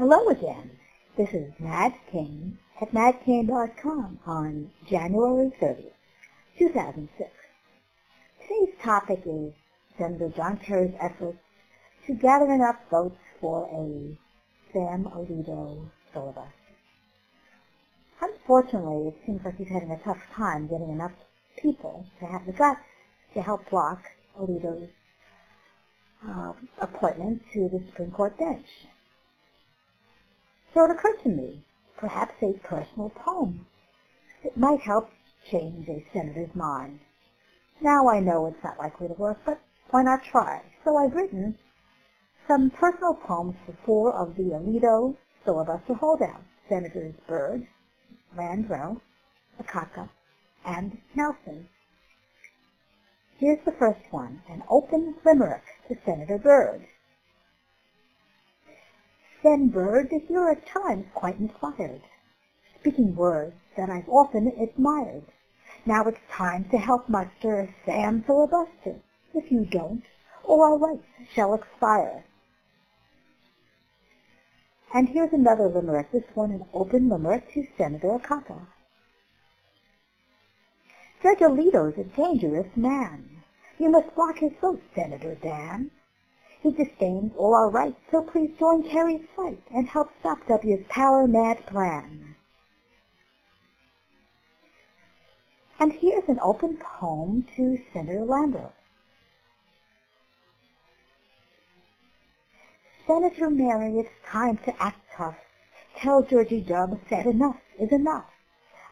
Hello again. This is Mad Kane at madkane.com on January 30th, 2006. Today's topic is Senator John Kerry's efforts to gather enough votes for a Sam Alito filibuster. Unfortunately, it seems like he's having a tough time getting enough people to have the guts to help block Alito's uh, appointment to the Supreme Court bench. So it occurred to me, perhaps a personal poem. It might help change a senator's mind. Now I know it's not likely to work, but why not try? So I've written some personal poems for four of the Alito filibuster holdouts, Senators Byrd, Landrieu, Akaka, and Nelson. Here's the first one, an open limerick to Senator Byrd. Sen Byrd, you're at times quite inspired, speaking words that I've often admired. Now it's time to help muster Sam filibuster. If you don't, all our rights shall expire. And here's another limerick, this one an open limerick to Senator Akaka. Judge Alito's a dangerous man. You must block his vote, Senator Dan. He disdains all our rights, so please join Kerry's fight and help stop W's power-mad plan. And here's an open poem to Senator Landrieu. Senator Mary, it's time to act tough. Tell Georgie Dub that enough is enough.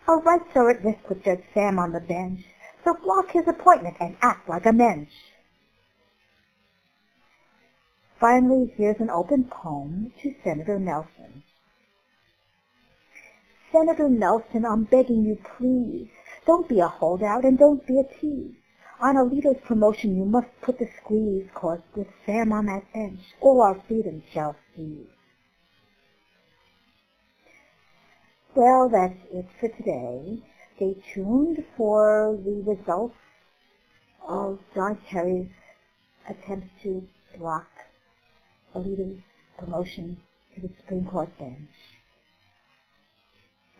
Our rights are at risk with Judge Sam on the bench, so block his appointment and act like a mensch. Finally, here's an open poem to Senator Nelson. Senator Nelson, I'm begging you, please, don't be a holdout and don't be a tease. On Alito's promotion, you must put the squeeze, cause with Sam on that bench, all our freedoms shall seize. Well, that's it for today. Stay tuned for the results of John Kerry's attempts to block Alito's promotion to the Supreme Court bench.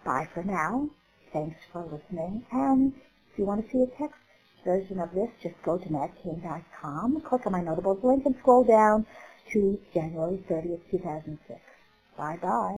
Bye for now. Thanks for listening. And if you want to see a text version of this, just go to madkane.com, click on my notables link, and scroll down to January 30th, 2006. Bye-bye.